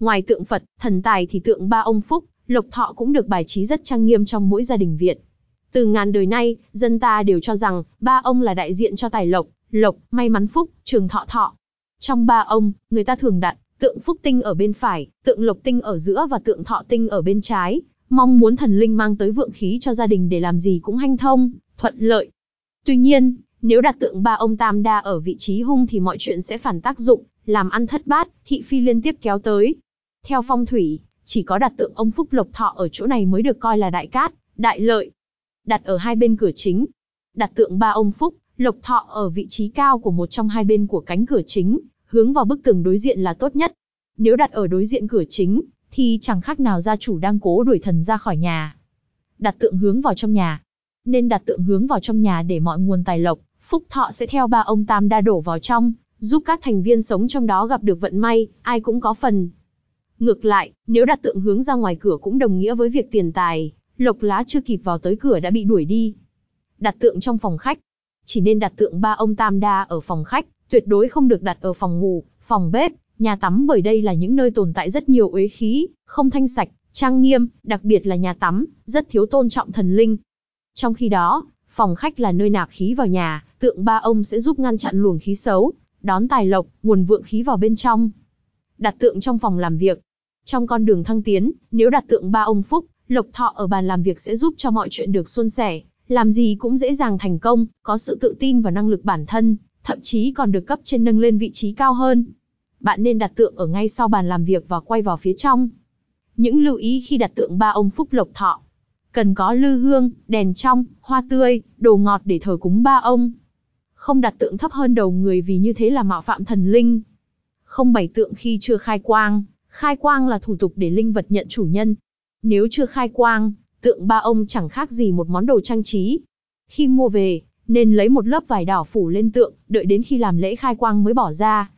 Ngoài tượng Phật, thần tài thì tượng ba ông Phúc, Lộc Thọ cũng được bài trí rất trang nghiêm trong mỗi gia đình Việt. Từ ngàn đời nay, dân ta đều cho rằng ba ông là đại diện cho tài lộc, lộc, may mắn phúc, trường thọ thọ. Trong ba ông, người ta thường đặt tượng phúc tinh ở bên phải, tượng lộc tinh ở giữa và tượng thọ tinh ở bên trái, mong muốn thần linh mang tới vượng khí cho gia đình để làm gì cũng hanh thông, thuận lợi. Tuy nhiên, nếu đặt tượng ba ông Tam Đa ở vị trí hung thì mọi chuyện sẽ phản tác dụng, làm ăn thất bát, thị phi liên tiếp kéo tới. Theo phong thủy, chỉ có đặt tượng ông Phúc Lộc Thọ ở chỗ này mới được coi là đại cát, đại lợi. Đặt ở hai bên cửa chính. Đặt tượng ba ông Phúc, Lộc Thọ ở vị trí cao của một trong hai bên của cánh cửa chính, hướng vào bức tường đối diện là tốt nhất. Nếu đặt ở đối diện cửa chính, thì chẳng khác nào gia chủ đang cố đuổi thần ra khỏi nhà. Đặt tượng hướng vào trong nhà. Nên đặt tượng hướng vào trong nhà để mọi nguồn tài lộc, phúc thọ sẽ theo ba ông Tam đa đổ vào trong, giúp các thành viên sống trong đó gặp được vận may, ai cũng có phần. Ngược lại, nếu đặt tượng hướng ra ngoài cửa cũng đồng nghĩa với việc tiền tài, lộc lá chưa kịp vào tới cửa đã bị đuổi đi. Đặt tượng trong phòng khách. Chỉ nên đặt tượng ba ông Tam Đa ở phòng khách, tuyệt đối không được đặt ở phòng ngủ, phòng bếp, nhà tắm bởi đây là những nơi tồn tại rất nhiều uế khí, không thanh sạch, trang nghiêm, đặc biệt là nhà tắm, rất thiếu tôn trọng thần linh. Trong khi đó, phòng khách là nơi nạp khí vào nhà, tượng ba ông sẽ giúp ngăn chặn luồng khí xấu, đón tài lộc, nguồn vượng khí vào bên trong. Đặt tượng trong phòng làm việc. Trong con đường thăng tiến, nếu đặt tượng ba ông phúc, lộc thọ ở bàn làm việc sẽ giúp cho mọi chuyện được suôn sẻ, làm gì cũng dễ dàng thành công, có sự tự tin và năng lực bản thân, thậm chí còn được cấp trên nâng lên vị trí cao hơn. Bạn nên đặt tượng ở ngay sau bàn làm việc và quay vào phía trong. Những lưu ý khi đặt tượng ba ông phúc lộc thọ. Cần có lư hương, đèn trong, hoa tươi, đồ ngọt để thờ cúng ba ông. Không đặt tượng thấp hơn đầu người vì như thế là mạo phạm thần linh. Không bày tượng khi chưa khai quang. Khai quang là thủ tục để linh vật nhận chủ nhân. Nếu chưa khai quang, tượng ba ông chẳng khác gì một món đồ trang trí. Khi mua về, nên lấy một lớp vải đỏ phủ lên tượng, đợi đến khi làm lễ khai quang mới bỏ ra.